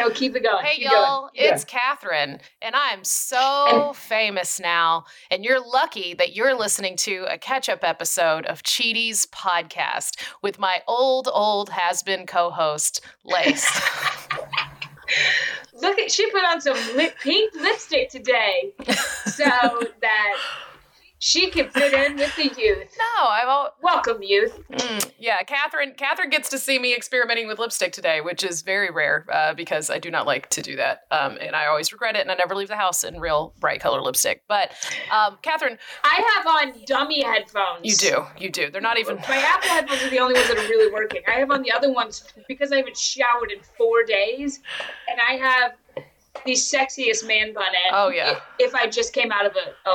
No, keep it going. Hey, keep y'all. going. It's Katherine, and I'm so famous now. And you're lucky that you're listening to a catch up episode of Cheaties podcast with my old, old has been co host, Lace. Look at she put on some lip, pink lipstick today, so that she can fit in with the youth. no, I've all. Welcome, youth. Mm, yeah, Katherine. Katherine gets to see me experimenting with lipstick today, which is very rare uh, because I do not like to do that, um, and I always regret it. And I never leave the house in real bright color lipstick. But um, Katherine, I have on dummy headphones. you do, you do. They're not even. My Apple headphones are the only ones that are really working. I have on the other ones because I haven't showered in four days, and I have the sexiest man bun. in. Oh, yeah. If I just came out of a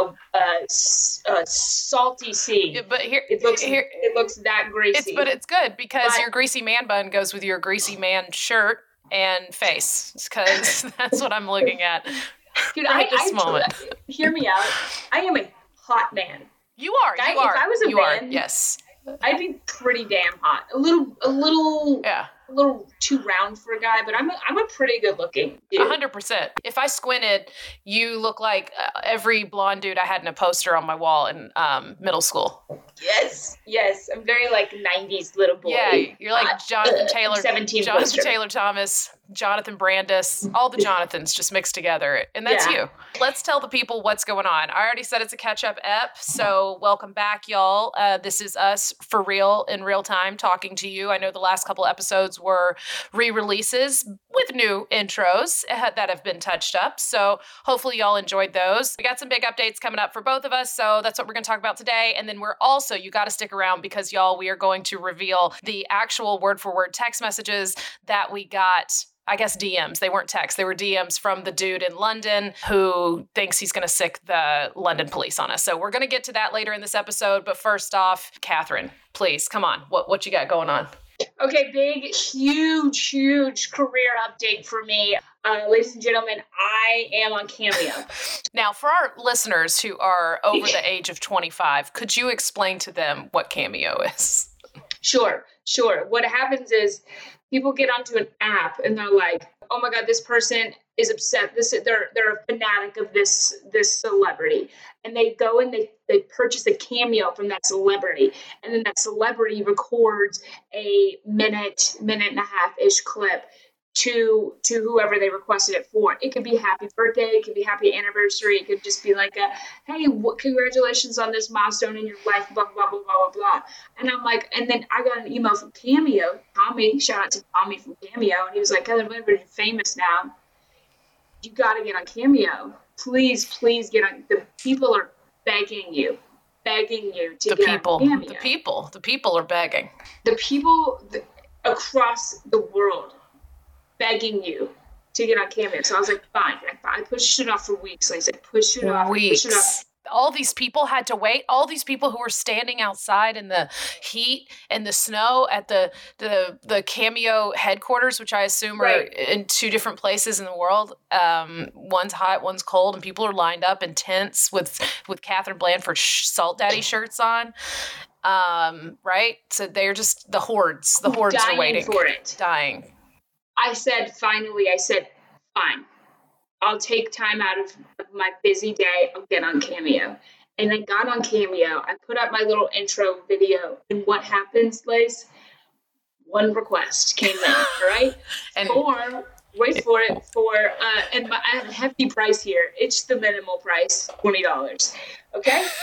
a salty sea, Yeah, but here, it looks here, it looks that greasy. it's but it's good because But- your greasy man bun goes with your greasy man shirt and face because that's what I'm looking at. Dude, right I, this I, moment. Hear me out. I am a hot man. You are, Guy, you if are, I was a you are. man- Yes, I'd be pretty damn hot. A little, a little, yeah. A little too round for a guy, but I'm a, I'm a pretty good looking dude. A hundred percent. If I squinted, you look like uh, every blonde dude I had in a poster on my wall in um, middle school. Yes, yes. I'm very like '90s little boy. Yeah, you're like. Jonathan Uh, Taylor, 17 Jonathan poster. Taylor Thomas, Jonathan Brandis, all the Jonathans just mixed together, and that's Yeah. you. Let's tell the people what's going on. I already said it's a catch-up ep, so welcome back, y'all. Uh, this is us for real in real time talking to you. I know the last couple episodes were re-releases with new intros that have been touched up, so hopefully y'all enjoyed those. We got some big updates coming up for both of us, so that's what we're going to talk about today. And then we're also you got to stick around because y'all we are going to reveal the actual word for word text messages that we got I guess DMs. They weren't texts. They were DMs from the dude in London who thinks he's going to sick the London police on us. So we're going to get to that later in this episode. But first off, Katherine, please come on. What what you got going on? Okay, big, huge, huge career update for me, uh, ladies and gentlemen. I am on Cameo. Now, for our listeners who are over the age of 25, could you explain to them what Cameo is? Sure, sure. What happens is people get onto an app and they're like, "Oh my god, this person is upset. This they're they're a fanatic of this this celebrity." And they go and they they purchase a cameo from that celebrity, and then that celebrity records a minute minute and a half ish clip to to whoever they requested it for. It could be happy birthday, it could be happy anniversary, it could just be like a hey, what, congratulations on this milestone in your life, blah blah blah blah blah blah. And I'm like, and then I got an email from Cameo, Tommy, shout out to Tommy from Cameo, and he was like, whenever you're famous now, you got to get on Cameo. Please, please get on. The people are begging you, begging you to The get people, on Cameo the people, the people are begging. the people th- across the world begging you to get on Cameo. So I was like, fine. I, I pushed it off for weeks. Like I said, push it off, push it off. Weeks. All these people had to wait. All these people who were standing outside in the heat and the snow at the the the cameo headquarters, which I assume are in two different places in the world. Um, one's hot, one's cold, and people are lined up in tents with with Katherine Blanford sh- Salt Daddy shirts on. Um, right, so they're just the hordes. The hordes dying are waiting, for it. dying. I said, finally, I said, fine. I'll take time out of my busy day. I'll get on Cameo. And I got on Cameo. I put up my little intro video. And what happens, Lace? One request came in, all right? And wait for it for uh and my, I have a hefty price here. It's the minimal price, twenty dollars. Okay.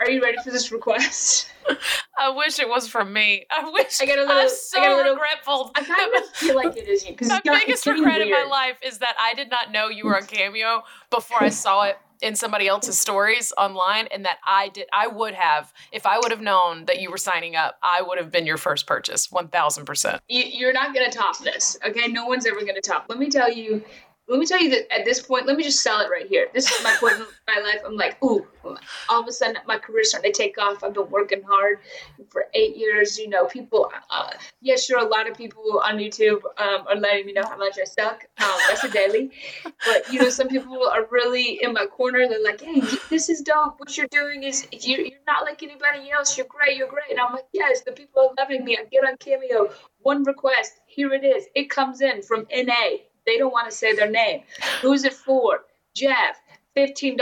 Are you ready for this request? I wish it was from me. I wish. I got a little- I'm I so a little- regretful. I kind of feel like it is you my biggest regret in my life is that I did not know you were on Cameo before I saw it in somebody else's stories online, and that I did. I would have, if I would have known that you were signing up, I would have been your first purchase, one thousand percent. You're not gonna top this, okay? No one's ever gonna top. Let me tell you, let me tell you that at this point, let me just sell it right here. This is my point in my life. I'm like, ooh, all of a sudden my career's starting to take off. I've been working hard for eight years. You know, people, uh, yeah, sure, a lot of people on YouTube um, are letting me know how much I suck. Um, that's a daily. But, you know, some people are really in my corner. They're like, hey, this is dope. What you're doing is, you're, you're not like anybody else. You're great. You're great. And I'm like, yes, the people are loving me. I get on Cameo. One request. Here it is. It comes in from NA they don't want to say their name. Who's it for? Jeff. $15.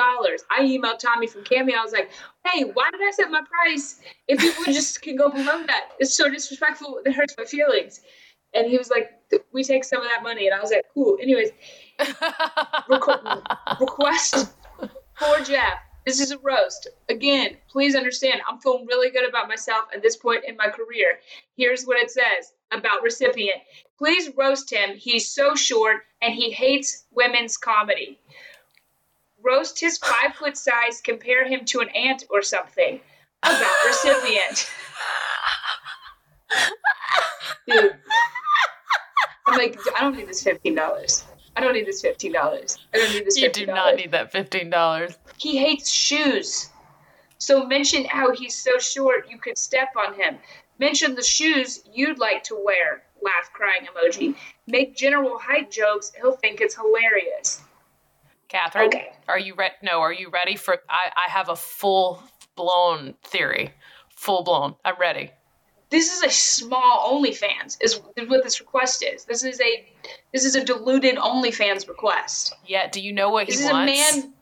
I emailed Tommy from Cameo. I was like, hey, why did I set my price if people just can go below that? It's so disrespectful. It hurts my feelings. And he was like, we take some of that money. And I was like, cool. Anyways, requ- request for Jeff. This is a roast. Again, please understand, I'm feeling really good about myself at this point in my career. Here's what it says about recipient. Please roast him. He's so short and he hates women's comedy. Roast his five foot size, compare him to an ant or something. About recipient. Dude. I'm like, I don't need this fifteen dollars. I don't need this fifteen dollars. I don't need this. $15. You do not need that fifteen dollars. He hates shoes. So mention how he's so short you could step on him. Mention the shoes you'd like to wear. Laugh crying emoji. Make general height jokes. He'll think it's hilarious. Katherine, okay. are you ready? No, are you ready for? I, I have a full blown theory. Full blown. I'm ready. This is a small OnlyFans. Is what this request is. This is a this is a diluted OnlyFans request. Yeah. Do you know what he this wants? This is a man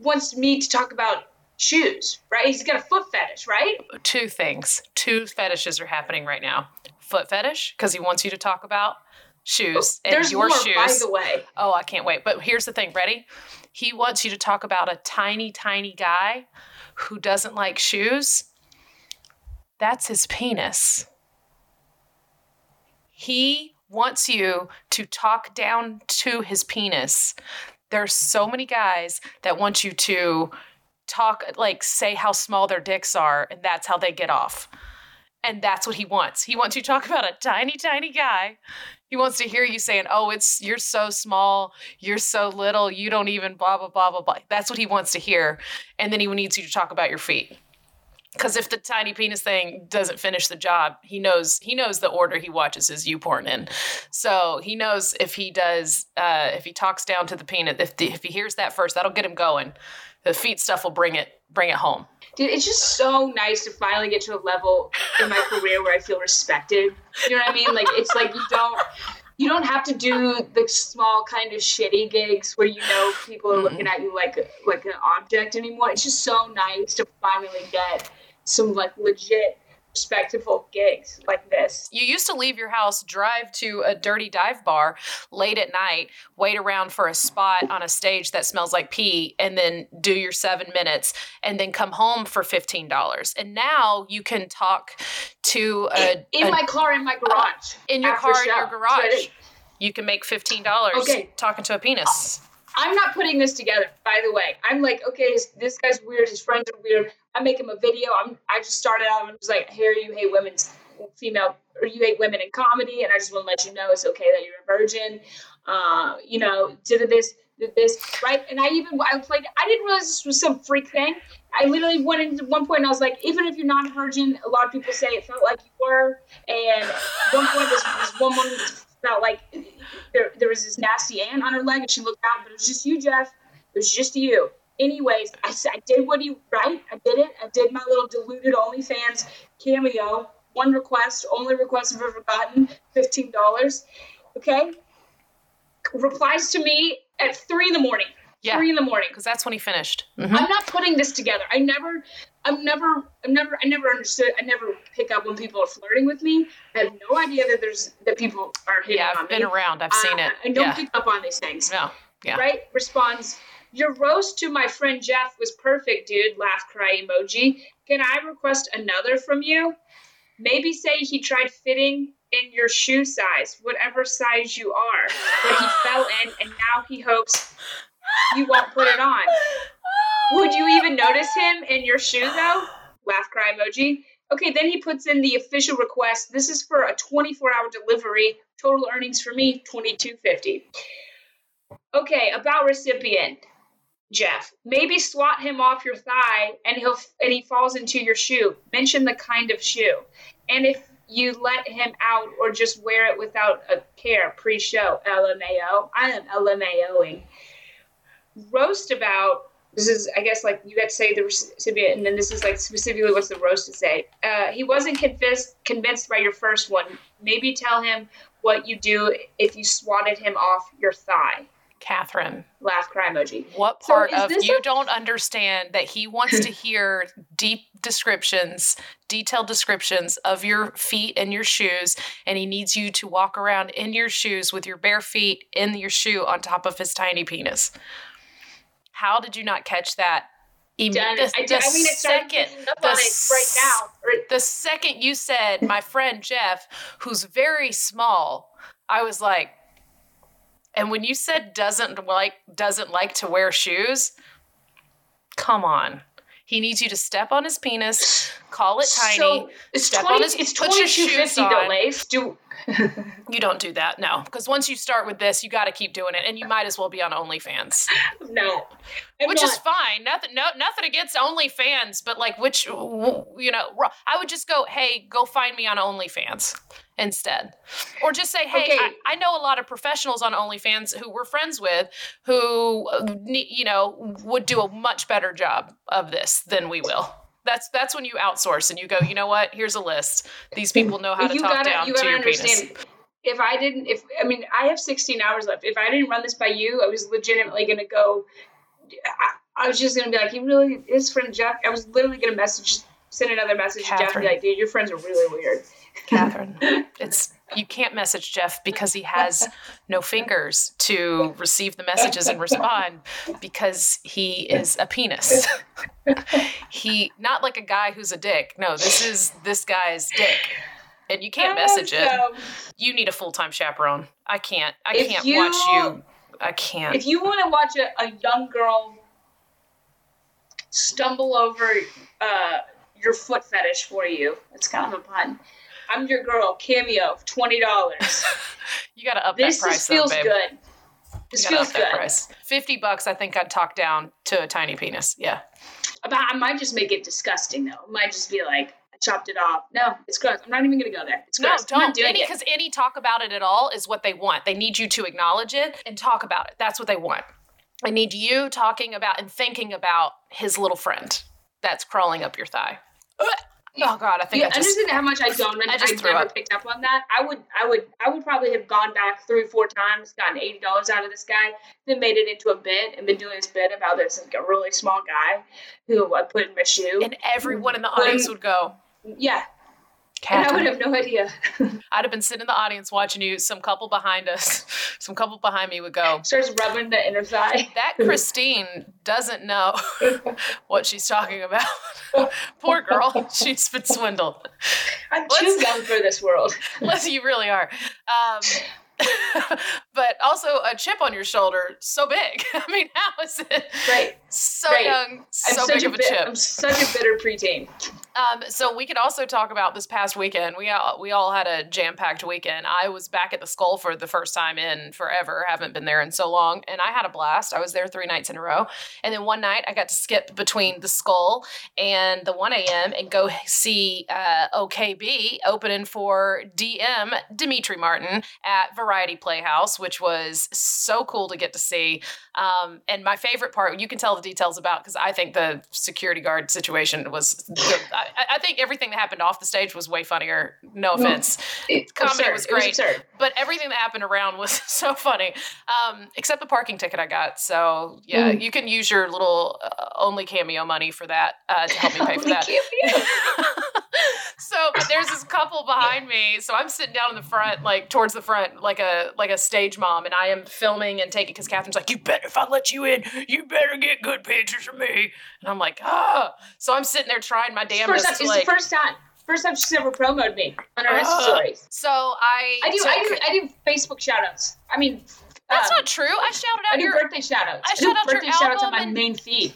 wants me to talk about shoes, right? He's got a foot fetish, right? Two things. Two fetishes are happening right now. Foot fetish, because he wants you to talk about shoes oh, and your more, shoes. By the way. Oh, I can't wait. But here's the thing, ready? He wants you to talk about a tiny, tiny guy who doesn't like shoes. That's his penis. He wants you to talk down to his penis. There's so many guys that want you to talk like say how small their dicks are and that's how they get off. And that's what he wants. He wants you to talk about a tiny tiny guy. He wants to hear you saying oh it's you're so small you're so little you don't even blah blah blah blah blah. That's what he wants to hear. And then he needs you to talk about your feet. Because if the tiny penis thing doesn't finish the job he knows he knows the order he watches his you porn in. So he knows if he does uh, if he talks down to the penis if, the, if he hears that first that'll get him going the feet stuff will bring it bring it home. Dude, it's just so nice to finally get to a level in my career where I feel respected. You know what I mean? Like it's like you don't you don't have to do the small kind of shitty gigs where you know people are looking at you like like an object anymore. It's just so nice to finally get some like legit respectable gigs like this. You used to leave your house, drive to a dirty dive bar late at night, wait around for a spot on a stage that smells like pee, and then do your seven minutes, and then come home for fifteen dollars. And now you can talk to a in, a, my car in my garage, uh, in your car in your garage. You can make fifteen dollars okay. talking to a penis. I'm not putting this together, by the way. I'm like, okay, this guy's weird. His friends are weird. I make him a video. I'm. I just started out. I'm just like, here you hate women's female or you hate women in comedy, and I just want to let you know it's okay that you're a virgin. Uh, you know, did this, did this, right? And I even I played. I didn't realize this was some freak thing. I literally went into one point and I was like, even if you're not a virgin, a lot of people say it felt like you were. And one point, this, this woman felt like there, there was this nasty ant on her leg and she looked out, but it was just you, Jeff. It was just you. Anyways, I, I did what he, right? I did it. I did my little diluted OnlyFans cameo. One request, only request I've ever gotten, $15. Okay? Replies to me at three in the morning. Yeah. Three in the morning. Because that's when he finished. Mm-hmm. I'm not putting this together. I never I've never, I've never, I never understood. I never pick up when people are flirting with me. I have no idea that there's that people are hitting yeah, I've been me. around. I've seen uh, it. I don't yeah. pick up on these things. No. Yeah. Right? Responds. Your roast to my friend Jeff was perfect, dude. Laugh cry emoji. Can I request another from you? Maybe say he tried fitting in your shoe size, whatever size you are, but he fell in, and now he hopes you won't put it on. Would you even notice him in your shoe though? Laugh cry emoji. Okay, then he puts in the official request. This is for a 24 hour delivery. Total earnings for me, 2250. Okay, about recipient. Jeff, maybe swat him off your thigh and he'll and he falls into your shoe. Mention the kind of shoe. And if you let him out or just wear it without a care pre-show, LMAO. I am LMAOing. Roast about this is I guess like you got to say the recipient, and then this is like specifically what's the roast to say. Uh, he wasn't convinced convinced by your first one. Maybe tell him what you do if you swatted him off your thigh. Katherine. Laugh cry emoji. What part so of you a- don't understand that he wants to hear deep descriptions, detailed descriptions of your feet and your shoes, and he needs you to walk around in your shoes with your bare feet in your shoe on top of his tiny penis? How did you not catch that? Done. The, I, the I mean, second, the, right now. The second you said, my friend Jeff, who's very small, I was like, and when you said doesn't like doesn't like to wear shoes, come on. He needs you to step on his penis, call it tiny. So it's step 20, on his, it's twenty two fifty though, Lace. Do you don't do that, no. Because once you start with this, you got to keep doing it, and you might as well be on OnlyFans. No, I'm which not. is fine. Nothing, no, nothing against OnlyFans, but like, which you know, I would just go, hey, go find me on OnlyFans instead. Or just say, hey, okay. I, I, know a lot of professionals on OnlyFans who we're friends with who, uh, you know, would do a much better job of this than we will. That's that's when you outsource and you go, you know what? Here's a list. These people know how to you talk gotta, down you to your understand. penis. If I didn't, if I mean, I have 16 hours left. If I didn't run this by you, I was legitimately gonna go. I, I was just gonna be like, he really, his friend Jeff. I was literally gonna message, send another message Katherine. to Jeff, and be like, dude, your friends are really weird. Katherine. it's you can't message Jeff because he has no fingers to receive the messages and respond because he is a penis. he not like a guy who's a dick. No, this is this guy's dick. And you can't message it. You need a full-time chaperone. I can't. I can't you, watch you. I can't. If you want to watch a, a young girl stumble over uh, your foot fetish for you, it's kind of a pun I'm your girl cameo twenty dollars. you gotta up this that price. This feels though, good. This feels good. Price. Fifty bucks, I think I'd talk down to a tiny penis. Yeah. But I might just make it disgusting though. It might just be like I chopped it off. No, it's gross. I'm not even gonna go there. It's gross. No, don't. any because any talk about it at all is what they want. They need you to acknowledge it and talk about it. That's what they want. I need you talking about and thinking about his little friend that's crawling up your thigh. Oh God, I think yeah, I just, understand how much I don't. I just I never up. picked up on that. I would, I would, I would probably have gone back three, four times, gotten eighty dollars out of this guy, then made it into a bit, and been doing this bit about this like a really small guy who I put in my shoe, and everyone in the audience would go, "Yeah, Katherine. And I would have no idea. I'd have been sitting in the audience watching you. Some couple behind us, some couple behind me would go. Starts rubbing the inner thigh. That Christine doesn't know what she's talking about. Poor girl. She's been swindled. I'm let's, too young for this world. Let's, you really are. Um, but also a chip on your shoulder so big. I mean, how is it? Right. So right. young, so big of a, chip. I'm such a bitter preteen. Um, so we could also talk about this past weekend. We all we all had a jam packed weekend. I was back at the Skull for the first time in forever. Haven't been there in so long, and I had a blast. I was there three nights in a row, and then one night I got to skip between the Skull and the one a.m. and go see uh, OKB opening for DM Demetri Martin at Variety Playhouse, which was so cool to get to see. Um, and my favorite part, you can tell details about because I think the security guard situation was. I, I, think everything that happened off the stage was way funnier. No offense, it, Comedy absurd. was great, was but everything that happened around was so funny. Um, except the parking ticket I got. So yeah, mm. you can use your little uh, only cameo money for that uh, to help me pay for that. so but there's this couple behind me. So I'm sitting down in the front, like towards the front, like a like a stage mom, and I am filming and taking because Katherine's like, "You better if I let you in, you better get good pictures of me." And I'm like, "Ah." So I'm sitting there trying my damnedest. First time, like, it's the first time. First time she's ever promoted me on her uh, Insta stories. So I I do I do I do Facebook shoutouts. I mean that's um, not true. I shouted out I do your birthday shoutouts. I, I shout out birthday your shoutouts on my main feed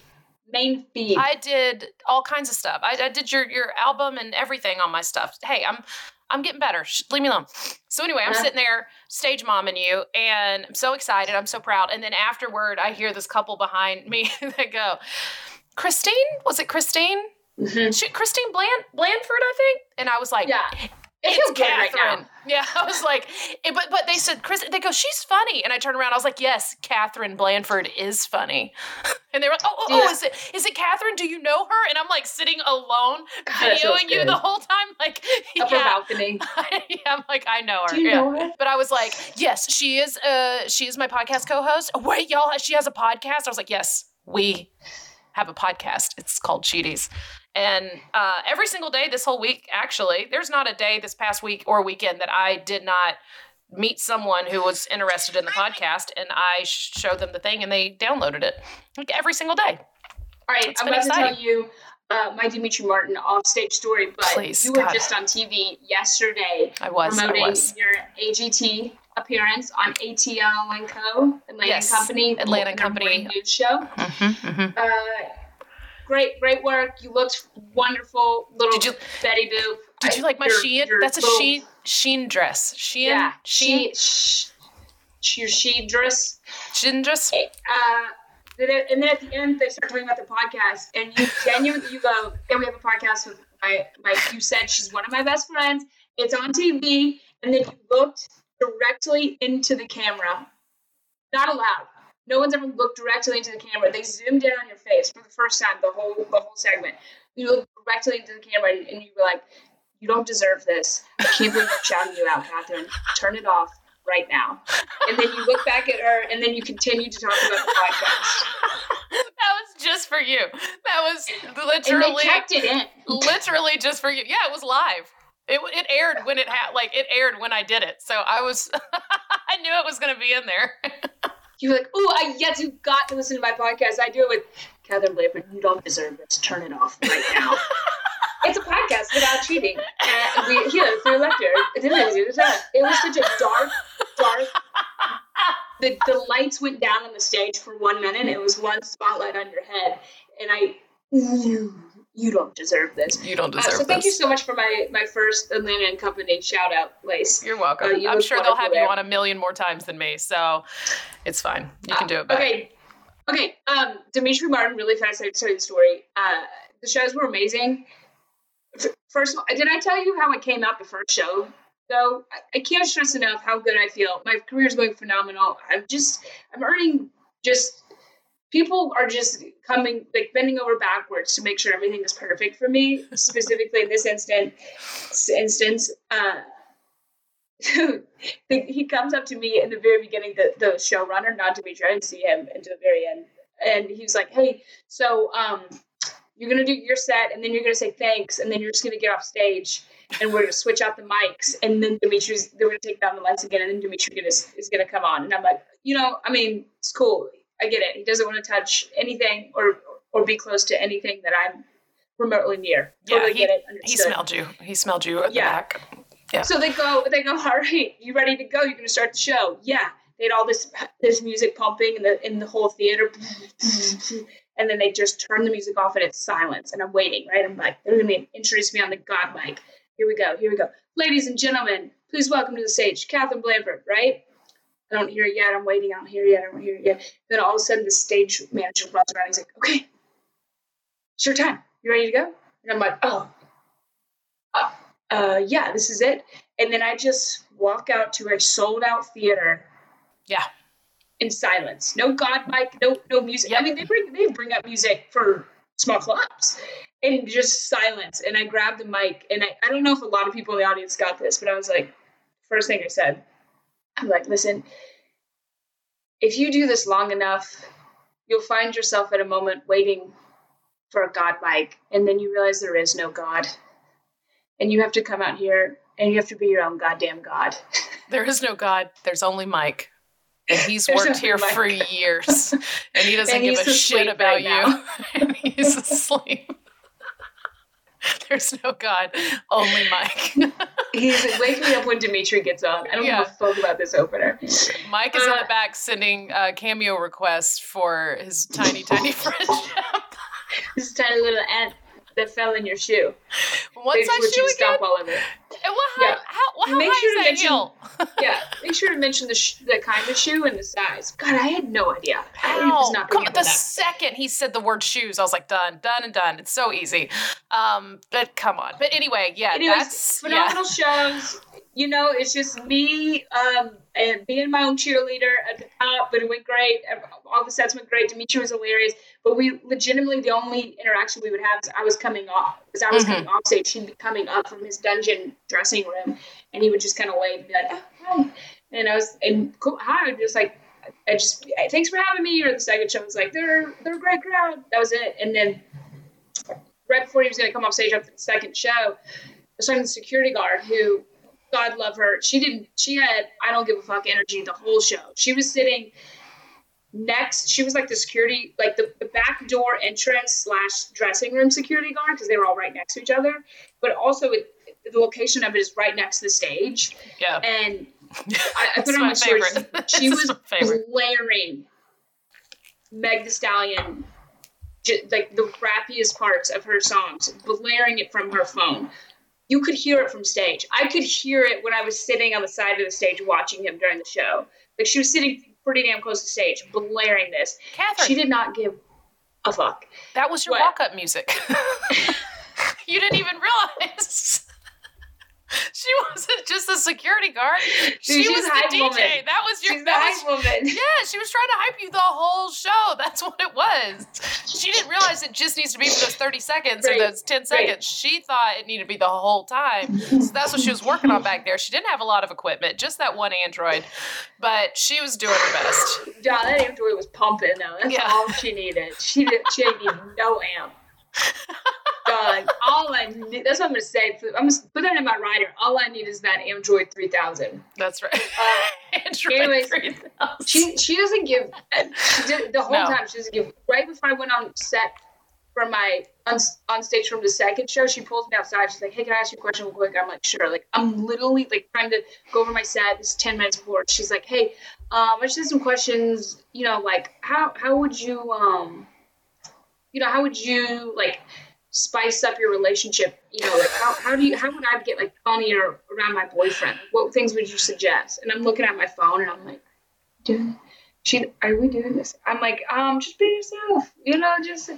main feed. I did all kinds of stuff. I, I, did your your album and everything on my stuff. Hey, I'm I'm getting better. Shh, leave me alone. So anyway, I'm sitting there stage momming you, and I'm so excited. I'm so proud. And then afterward, I hear this couple behind me that go, "Christine, was it Christine? Mhm. Shoot, Christine Bland Blandford, I think." And I was like, Yeah. It it's right Katherine. now. yeah, I was like, eh, but but they said Chris. They go, she's funny, and I turned around. I was like, yes, Katherine Blanford is funny, and they were like, oh, oh, oh, is it is it Katherine? Do you know her? And I'm like sitting alone, God, videoing you the whole time, like, Upper yeah, balcony. yeah, I'm like, I know her. Do you yeah. know her? But I was like, yes, she is. Uh, she is my podcast co-host. Wait, y'all, she has a podcast. I was like, yes, we have a podcast. It's called Cheaties. And uh, every single day this whole week, actually, there's not a day this past week or weekend that I did not meet someone who was interested in the podcast, and I showed them the thing, and they downloaded it like every single day. All right, It's I'm going to tell you uh, my Demetri Martin offstage story, but Please, you were God. just on TV yesterday I was, I promoting was. your AGT appearance on ATL and Co. Atlanta Yes, Company, Atlanta Company. news show. Mm-hmm, mm-hmm. Uh, great, great work. You looked wonderful, little Did you- Betty Boo. Did you like my your- sheen? your That's a little- sheen sheen dress. Sheen, Yeah, sheen, she, sh- your she dress. sheen dress. uh, and then at the end they start talking about the podcast, and you genuinely you go, "Yeah, we have a podcast with my my." You said she's one of my best friends. It's on TV, and then you looked directly into the camera. Not allowed. No one's ever looked directly into the camera. They zoomed in on your face for the first time. The whole the whole segment. You looked directly into the camera, and you were like, "You don't deserve this. I can't believe I'm shouting you out, Katherine. Turn it off." Right now, and then you look back at her, and then you continue to talk about the podcast. that was just for you. That was And they literally, kept it in. literally just for you. Yeah, it was live. It, it aired when it had like it aired when I did it. So I was I knew it was going to be in there. You were like, "Oh, I yes, you got to listen to my podcast. I do it with Katherine Blanford. You don't deserve this. Turn it off right now." it's a podcast without cheating, and we here through lecture. It was such a dark, dark. The the lights went down on the stage for one minute. It was one spotlight on your head, and I. you don't deserve this. You don't Uh, deserve so thank you so much for my my first Atlanta and Company shout out, Lace. You're welcome. Uh, you I'm sure they'll have you on a million more times than me, so it's fine. You can do it back. Okay. Okay. Um, Demetri Martin, really fast. I tell you the story. Uh, the shows were amazing. First of all, did I tell you how it came out the first show? Though I- I can't stress enough how good I feel. My career is going phenomenal. I'm just, I'm earning just. People are just coming, like bending over backwards to make sure everything is perfect for me. Specifically in this instant, instance, uh, he comes up to me in the very beginning, the, the showrunner, not Demetri, I didn't see him until the very end. And he was like, hey, so um, you're going to do your set, and then you're going to say thanks, and then you're just going to get off stage, and we're going to switch out the mics, and then Demetri's, they're going to take down the lights again, and then Demetri gonna, is going to come on. And I'm like, you know, I mean, it's cool. I get it. He doesn't want to touch anything or or be close to anything that I'm remotely near. Yeah, he- get it. He smelled you. He smelled you at Yeah. the back. Yeah. So they go, they go, all right, you ready to go? You're gonna start the show. Yeah. They had all this this music pumping in the in the whole theater. And then they just turn the music off and it's silence. And I'm waiting, right? I'm like, they're gonna introduce me on the God mic. Here we go, here we go. Ladies and gentlemen, please welcome to the stage, Katherine Blanford, right? I don't hear it yet. I'm waiting. I don't hear it yet. I don't hear it yet. Then all of a sudden, the stage manager runs around. He's like, okay, it's your time. You ready to go? And I'm like, oh, uh, uh, yeah, this is it. And then I just walk out to a sold out theater Yeah. in silence. No God mic, no no music. I mean, they bring they bring up music for small clubs, and just silence. And I grabbed the mic, and I, I don't know if a lot of people in the audience got this, but I was like, first thing I said, I'm like, listen, if you do this long enough, you'll find yourself at a moment waiting for a God mic, and then you realize there is no God, and you have to come out here and you have to be your own goddamn God. There is no God. There's only Mike. And he's worked here Mike. for years. And he doesn't And give a shit about right you. and he's asleep. There's no God, only Mike. He's like, wake me up when Demetri gets on. I don't Yeah. give a fuck about this opener. Mike is in Uh, the back sending uh, cameo requests for his tiny, tiny friendship. This tiny little ant that fell in your shoe. They size shoe again? stomp all of it. And what Yeah. how, how Make sure to mention-? Yeah, make sure to mention the sh- the kind of shoe and the size. God, I had no idea. I was How? not Come on, the that. second he said the word shoes, I was like, done, done, and done. It's so easy. Um, but come on. But anyway, yeah, Anyways, that's yeah. phenomenal shows. You know, it's just me um, and being my own cheerleader at the top, but it went great. All the sets went great. Demetri was hilarious. But we legitimately, the only interaction we would have is I was coming off, because I was Mhm. coming off stage. He'd be coming up from his dungeon dressing room, and he would just kind of wave and be like, oh, hi. And I was, and cool, hi, just like, I just, thanks for having me. Or the second show was like, they're, they're a great crowd. That was it. And then right before he was going to come off stage after the second show, I was talking to the security guard who, God love her, she didn't, she had, I don't give a fuck energy the whole show. She was sitting next, she was like the security, like the, the back door entrance slash dressing room security guard because they were all right next to each other. But also, it, the location of it is right next to the stage. yeah. And I, I put on my story. favorite. She was blaring Meg the Stallion, j- like the rappiest parts of her songs, blaring it from her phone. You could hear it from stage. I could hear it when I was sitting on the side of the stage watching him during the show. Like she was sitting pretty damn close to stage, blaring this. Katherine, She did not give a fuck. that was your What? walk up music. you didn't even realize. She wasn't just a security guard. she was the DJ. woman. That was your She's the that was hype woman. Yeah, she was trying to hype you the whole show. That's what it was. She didn't realize it just needs to be for those 30 seconds Right, or those 10 seconds. She thought it needed to be the whole time. So that's what she was working on back there. She didn't have a lot of equipment, just that one Android, but she was doing her best. Yeah, that Android was pumping though. That's Yeah. all she needed. She did. She didn't need no amp. God, all I need. That's what I'm gonna say. I'm gonna put that in my writer. All I need is that Android 3000. That's right. Uh, Android anyways, 3000. she she doesn't give. She did the whole No. time. She doesn't give. Right before I went on set for my on, on stage from the second show, she pulls me outside. She's like, "Hey, can I ask you a question real quick?" I'm like, "Sure." Like I'm literally like trying to go over my set. This ten minutes before. She's like, "Hey, um, I just have some questions. You know, like how how would you um, you know, how would you like spice up your relationship? You know, like how how do you how would I get like funnier around my boyfriend? What things would you suggest?" And I'm looking at my phone and I'm like, "Dude." She, are we doing this? I'm like, um, just be yourself. You know, just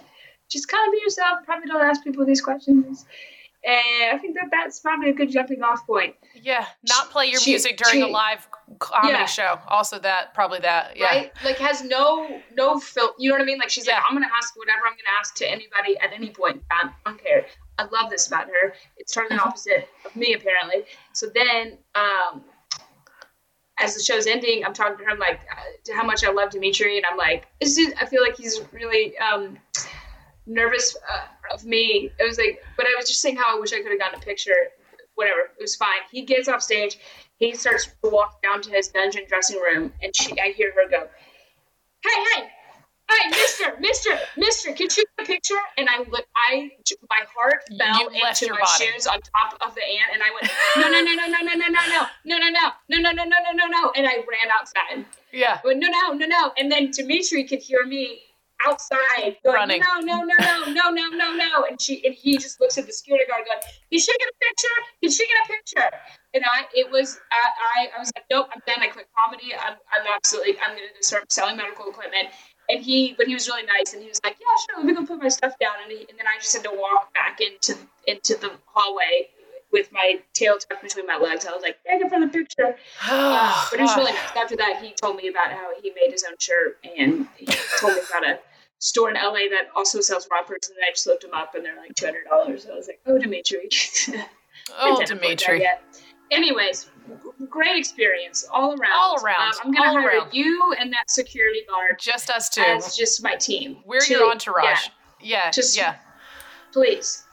just kind of be yourself. Probably don't ask people these questions. And I think that that's probably a good jumping off point, Yeah, not play your She- music during a live comedy Yeah. show. Also, that probably that. Yeah, right? Like has no no fil You know what I mean? Like she's Yeah. like, I'm gonna ask whatever I'm gonna ask to anybody at any point. I don't care. I love this about her. It's totally the Mhm. opposite of me apparently. So then, um, as the show's ending, I'm talking to her. I'm like, uh, how much I love Demetri, and I'm like, it's just, I feel like he's really um, nervous uh, of me. It was like, but I was just saying how I wish I could have gotten a picture. Whatever, it was fine. He gets off stage. He starts to walk down to his dungeon dressing room, and she, I hear her go, "Hey, hey, hey, Mister, Mister, Mister, can you get a picture?" And I, look, I, my heart fell left into my body. shoes on top of the ant, and I went, "No, no, no, no, no, no, no, no, no, no, no, no, no, no, no, no, no, no, no," and I ran outside. yeah. I went, no, no, no, no. And then Demetri could hear me outside going, Running. no, no, no, no, no, no, no, no. And she and he just looks at the security guard going, Can she get a picture? Can she get a picture? And I it was I I, I was like, Nope, I'm done. I quit comedy. I'm I'm absolutely I'm gonna start selling medical equipment. And he but he was really nice and he was like, Yeah, sure, let me go put my stuff down and, he, and then I just had to walk back into into the hallway with my tail tucked between my legs. I was like, thank you for the picture. Uh, but it was really nice. After that, he told me about how he made his own shirt, and he told me about a store in LA that also sells rompers. And I just looked them up, and they're like two hundred dollars. So I was like, oh, Demetri. oh, Demetri. Anyways, great experience all around. All around. Um, I'm gonna All hire around. you and that security guard Just us two. as just my team. We're Two. your entourage. Yeah, Yeah. Just- yeah. please.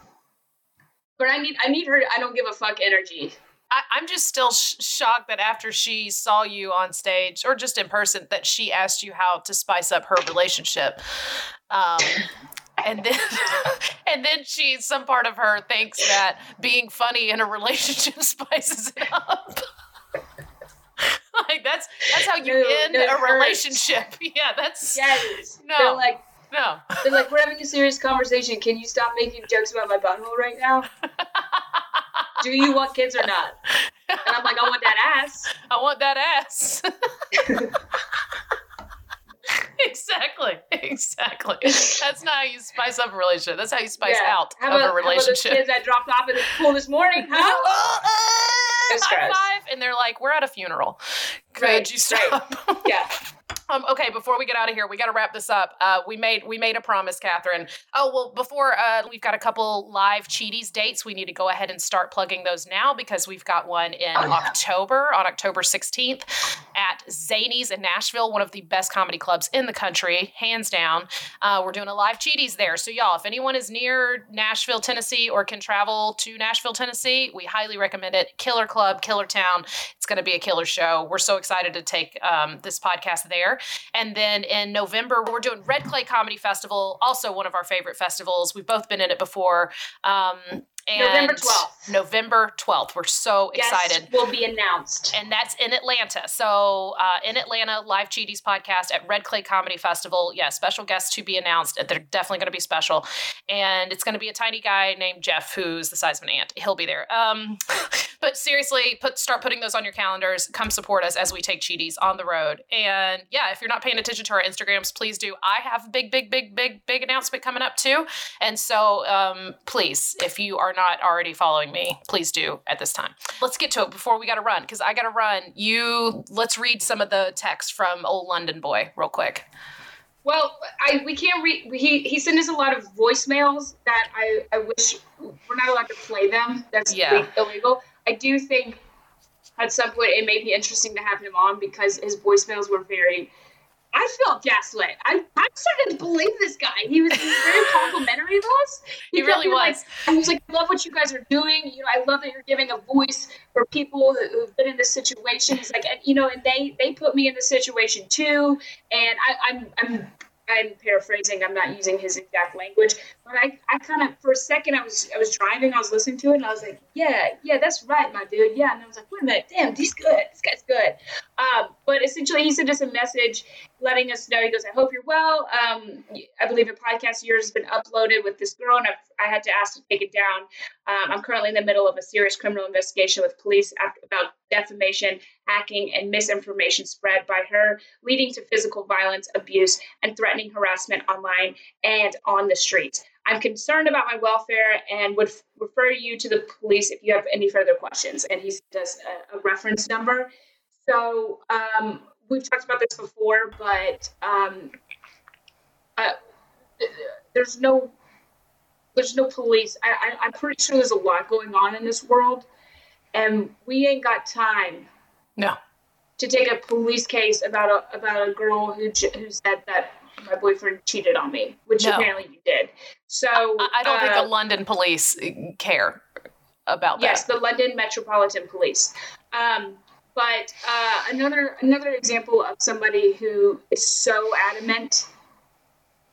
But I need I need her. I don't give a fuck energy. I, I'm just still sh- shocked that after she saw you on stage or just in person, that she asked you how to spice up her relationship. Um, and then, and then she, some part of her thinks that being funny in a relationship spices it up. like that's that's how you No, end no, a hurts. relationship. Yeah, that's Yes. No. They're like no. they're like we're having a serious conversation. Can you stop making jokes about my butthole right now? Do you want kids or not? And I'm like, I want that ass. I want that ass. exactly. Exactly. That's not how you spice up a relationship. That's how you spice Yeah. out How of about, a how about those kids that dropped off at the pool this morning, huh? High five, and they're like, "We're at a funeral. Could Right, you stop?" Yeah. Um, okay, before we get out of here, we got to wrap this up. Uh, we made we made a promise, Katherine. Oh well, before uh, we've got a couple live Cheaties dates. We need to go ahead and start plugging those now because we've got one in Oh, yeah. October on October sixteenth at Zanies in Nashville, one of the best comedy clubs in the country, hands down. Uh, we're doing a live Cheaties there. So y'all, if anyone is near Nashville, Tennessee, or can travel to Nashville, Tennessee, we highly recommend it. Killer club, killer town. It's going to be a killer show. We're so excited to take um, this podcast there. And then in November, we're doing Red Clay Comedy Festival, also one of our favorite festivals. We've both been in it before. Um, and November 12th. November 12th. We're so excited. Guests will be announced. And that's in Atlanta. So uh, in Atlanta, Live Cheaties podcast at Red Clay Comedy Festival. Yeah, special guests to be announced. They're definitely going to be special. And it's going to be a tiny guy named Jeff who's the size of an ant. He'll be there. Um, but seriously, put start putting those on your calendars. Come support us as we take Cheaties on the road. And yeah, if you're not paying attention to our Instagrams, please do. I have a big, big, big, big, big announcement coming up too. And so um, please, if you are not already following me, please do at this time. Let's get to it before we got to run because I got to run. You let's read some of the text from old London boy real quick. Well, I we can't read. He he sent us a lot of voicemails that I I wish we're not allowed to play them. That's Yeah. illegal. I do think at some point it may be interesting to have him on because his voicemails were very. I felt gaslit. I I started to believe this guy. He was, he was very complimentary of us. He kept really like- was. and he was like, I love what you guys are doing. You know, I love that you're giving a voice for people who- who've been in this situation. He's like, and, you know, and they they put me in this situation too. And I, I'm I'm I'm paraphrasing. I'm not using his exact language, but I, I kind of for a second I was I was driving. I was listening to it, and I was like, yeah, yeah, that's right, my dude. Yeah, and I was like, wait a minute, damn, he's good. This guy's good. Um, but essentially, he sent us a message letting us know. He goes, I hope you're well. Um, I believe a podcast yours has been uploaded with this girl, and I've, I had to ask to take it down. Um, I'm currently in the middle of a serious criminal investigation with police about defamation, hacking, and misinformation spread by her, leading to physical violence, abuse, and threatening harassment online and on the streets. I'm concerned about my welfare and would f- refer you to the police if you have any further questions. And he does a, a reference number. So um, we've talked about this before, but um, uh, there's no there's no police. I, I, I'm pretty sure there's a lot going on in this world, and we ain't got time No. to take a police case about a about a girl who who said that my boyfriend cheated on me, which No. apparently you did. So I, I don't think uh, the London police uh, care about yes, that. the London Metropolitan Police. Um, but uh, another another example of somebody who is so adamant.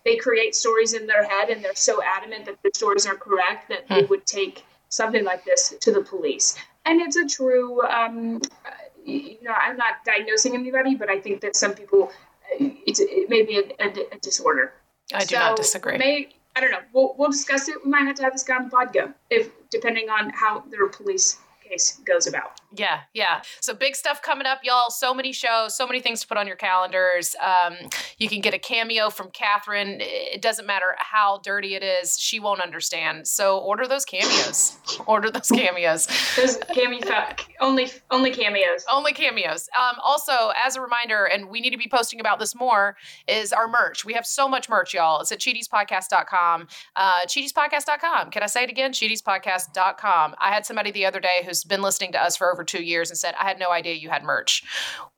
They create stories in their head, and they're so adamant that the stories are correct that they Hmm. would take something like this to the police. And it's a true, um, uh, you know, I'm not diagnosing anybody, but I think that some people, it's it may be a, a, a disorder. I do not disagree. May, I don't know. We'll, we'll discuss it. We might have to have this guy on the pod go, if depending on how their police case goes about. Yeah, yeah. So big stuff coming up, y'all. So many shows, so many things to put on your calendars. Um, you can get a cameo from Katherine. It doesn't matter how dirty it is; she won't understand. So order those cameos. order those cameos. Those cameo, only only cameos. Only cameos. Um, also, as a reminder, and we need to be posting about this more, is our merch. We have so much merch, y'all. It's at cheatiespodcast.com. Uh, cheatiespodcast.com. Can I say it again? cheatiespodcast.com. I had somebody the other day who's been listening to us for over two years and said, I had no idea you had merch.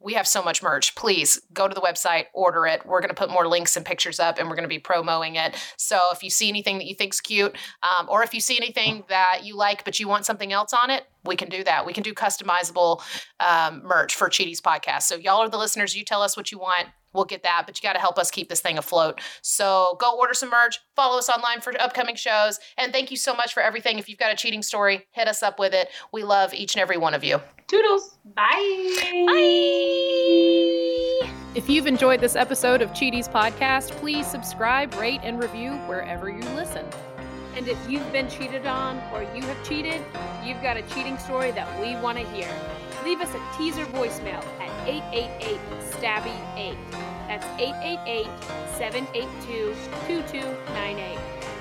We have so much merch. Please go to the website, order it. We're going to put more links and pictures up, and we're going to be promoting it. So if you see anything that you think's cute, um, or if you see anything that you like but you want something else on it, we can do that. We can do customizable um, merch for Cheaties podcast. So y'all are the listeners. You tell us what you want. We'll get that, but you got to help us keep this thing afloat. So go order some merch. Follow us online for upcoming shows. And thank you so much for everything. If you've got a cheating story, hit us up with it. We love each and every one of you. Toodles. Bye. Bye. If you've enjoyed this episode of Cheaties Podcast, please subscribe, rate, and review wherever you listen. And if you've been cheated on or you have cheated, you've got a cheating story that we want to hear. Leave us a teaser voicemail at 888 Stabby 8. That's 888 782 2298.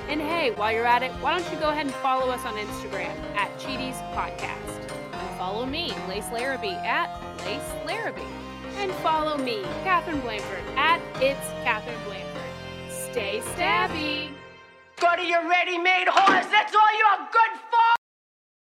And hey, while you're at it, why don't you go ahead and follow us on Instagram at Cheaties Podcast. And follow me, Lace Larrabee, at Lace Larrabee. And follow me, Katherine Blanford, at It's Katherine Blanford. Stay stabby. Go to your ready-made horse. That's all you're good